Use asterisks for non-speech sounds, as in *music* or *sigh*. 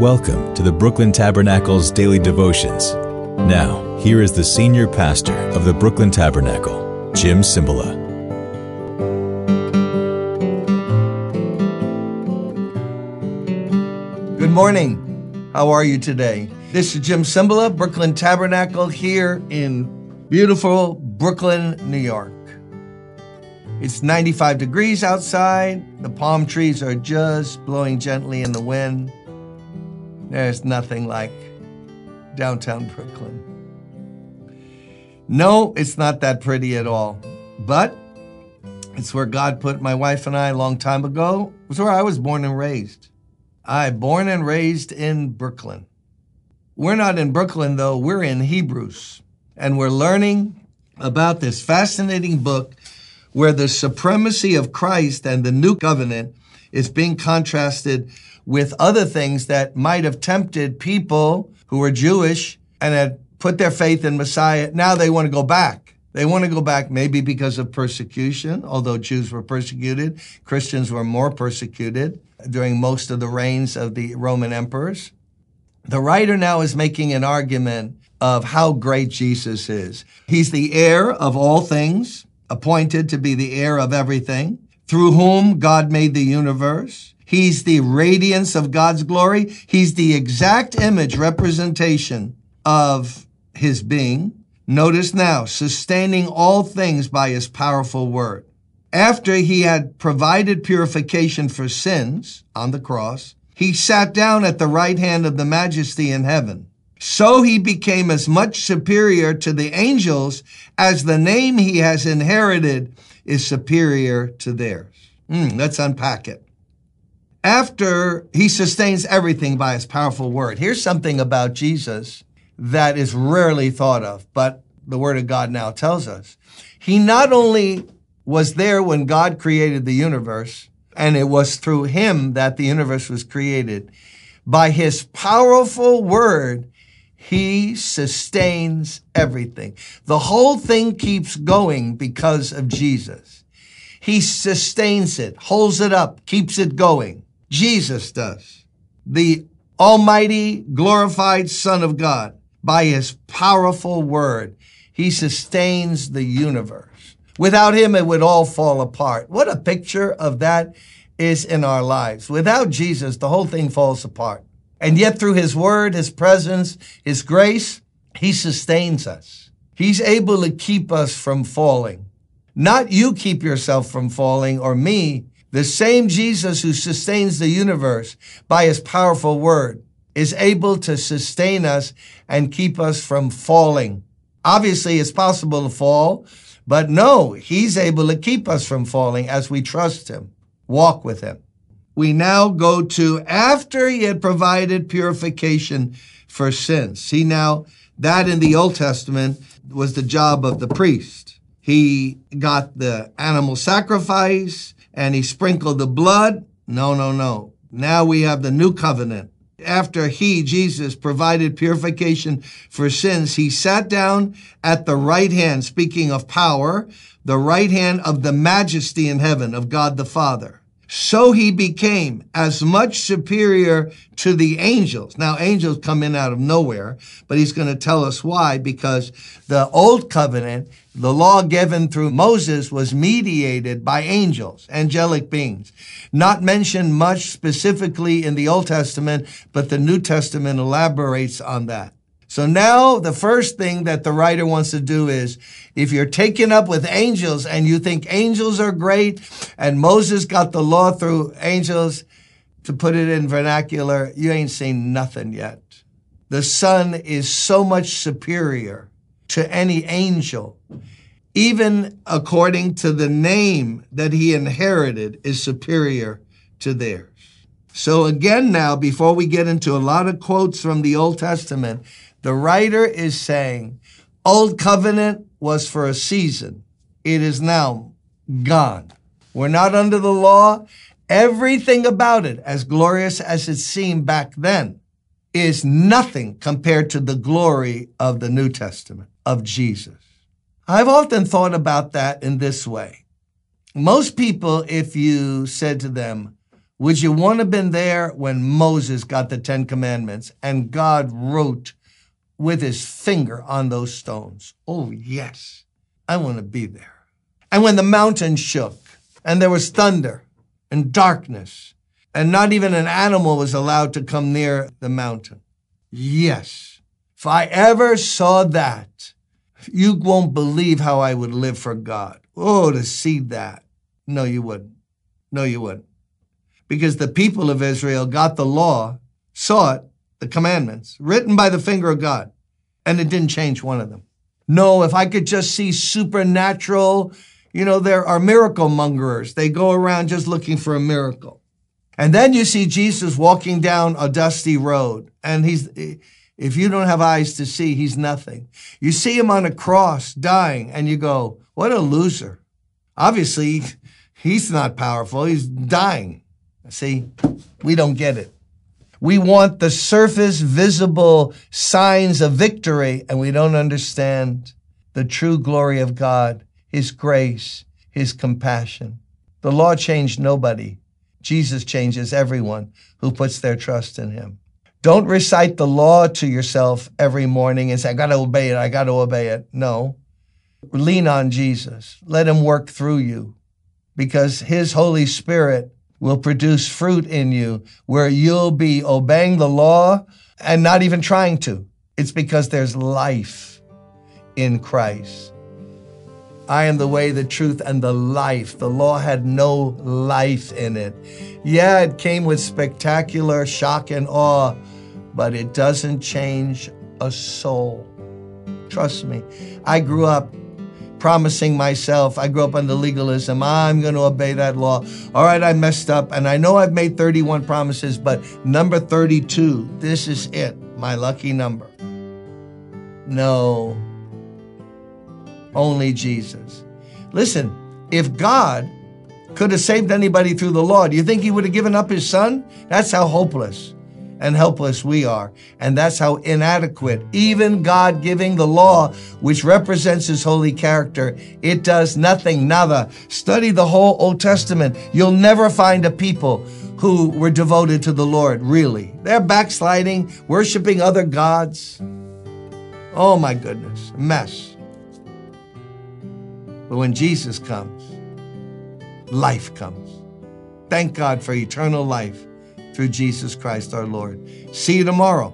Welcome to the Brooklyn Tabernacle's daily devotions. Now, here is the senior pastor of the Brooklyn Tabernacle, Jim Cymbala. Good morning. How are you today? This is Jim Cymbala, Brooklyn Tabernacle, here in beautiful Brooklyn, New York. It's 95 degrees outside. The palm trees are just blowing gently in the wind. There's nothing like downtown Brooklyn. No, it's not that pretty at all. But it's where God put my wife and I a long time ago. It's where I was born and raised. I born and raised in Brooklyn. We're not in Brooklyn though, we're in Hebrews. And we're learning about this fascinating book where the supremacy of Christ and the new covenant is being contrasted with other things that might have tempted people who were Jewish and had put their faith in Messiah. Now they want to go back. They want to go back maybe because of persecution, although Jews were persecuted. Christians were more persecuted during most of the reigns of the Roman emperors. The writer now is making an argument of how great Jesus is. He's the heir of all things appointed to be the heir of everything, through whom God made the universe. He's the radiance of God's glory. He's the exact image representation of his being. Notice now, sustaining all things by his powerful word. After he had provided purification for sins on the cross, he sat down at the right hand of the majesty in heaven. So he became as much superior to the angels as the name he has inherited is superior to theirs. Mm, let's unpack it. After he sustains everything by his powerful word, here's something about Jesus that is rarely thought of, but the word of God now tells us. He not only was there when God created the universe, and it was through him that the universe was created. By his powerful word, he sustains everything. The whole thing keeps going because of Jesus. He sustains it, holds it up, keeps it going. Jesus does. The almighty, glorified Son of God, by his powerful word, he sustains the universe. Without him, it would all fall apart. What a picture of that is in our lives. Without Jesus, the whole thing falls apart. And yet through his word, his presence, his grace, he sustains us. He's able to keep us from falling. Not you keep yourself from falling or me. The same Jesus who sustains the universe by his powerful word is able to sustain us and keep us from falling. Obviously, it's possible to fall, but no, he's able to keep us from falling as we trust him, walk with him we now go to after he had provided purification for sins. See now, that in the Old Testament was the job of the priest. He got the animal sacrifice and he sprinkled the blood. No, no, no. Now we have the new covenant. After he, Jesus, provided purification for sins, he sat down at the right hand, speaking of power, the right hand of the majesty in heaven of God the Father so he became as much superior to the angels. Now, angels come in out of nowhere, but he's going to tell us why, because the old covenant, the law given through Moses was mediated by angels, angelic beings. Not mentioned much specifically in the Old Testament, but the New Testament elaborates on that. So now the first thing that the writer wants to do is if you're taken up with angels and you think angels are great and Moses got the law through angels, to put it in vernacular, you ain't seen nothing yet. The Son is so much superior to any angel, even according to the name that he inherited is superior to theirs. So again now, before we get into a lot of quotes from the Old Testament, the writer is saying, Old covenant was for a season. It is now gone. We're not under the law. Everything about it, as glorious as it seemed back then, is nothing compared to the glory of the New Testament, of Jesus. I've often thought about that in this way. Most people, if you said to them, Would you want to have been there when Moses got the Ten Commandments and God wrote with his finger on those stones? Oh, yes, I want to be there. And when the mountain shook and there was thunder and darkness, and not even an animal was allowed to come near the mountain. Yes, if I ever saw that, you won't believe how I would live for God. Oh, to see that. No, you wouldn't. No, you wouldn't. Because the people of Israel got the law, saw it, the commandments, written by the finger of God, and it didn't change one of them. No, if I could just see supernatural, you know, there are miracle mongers. They go around just looking for a miracle. And then you see Jesus walking down a dusty road, and he's, if you don't have eyes to see, he's nothing. You see him on a cross dying, and you go, what a loser. Obviously, *laughs* he's not powerful, he's dying. See, we don't get it. We want the surface visible signs of victory, and we don't understand the true glory of God, His grace, His compassion. The law changed nobody. Jesus changes everyone who puts their trust in Him. Don't recite the law to yourself every morning and say, I got to obey it, I got to obey it. No. Lean on Jesus. Let Him work through you because His Holy Spirit will produce fruit in you where you'll be obeying the law and not even trying to. It's because there's life in Christ. I am the way, the truth, and the life. The law had no life in it. Yeah, it came with spectacular shock and awe, but it doesn't change a soul. Trust me. I grew up promising myself. I grew up under legalism. I'm going to obey that law. All right, I messed up. And I know I've made 31 promises, but number 32, this is it, my lucky number. No, only Jesus. Listen, if God could have saved anybody through the law, do you think he would have given up his son? That's how hopeless and helpless we are. And that's how inadequate, even God giving the law, which represents his holy character, it does nothing, nada. Study the whole Old Testament. You'll never find a people who were devoted to the Lord, really. They're backsliding, worshiping other gods. Oh my goodness, mess. But when Jesus comes, life comes. Thank God for eternal life through Jesus Christ our Lord. See you tomorrow.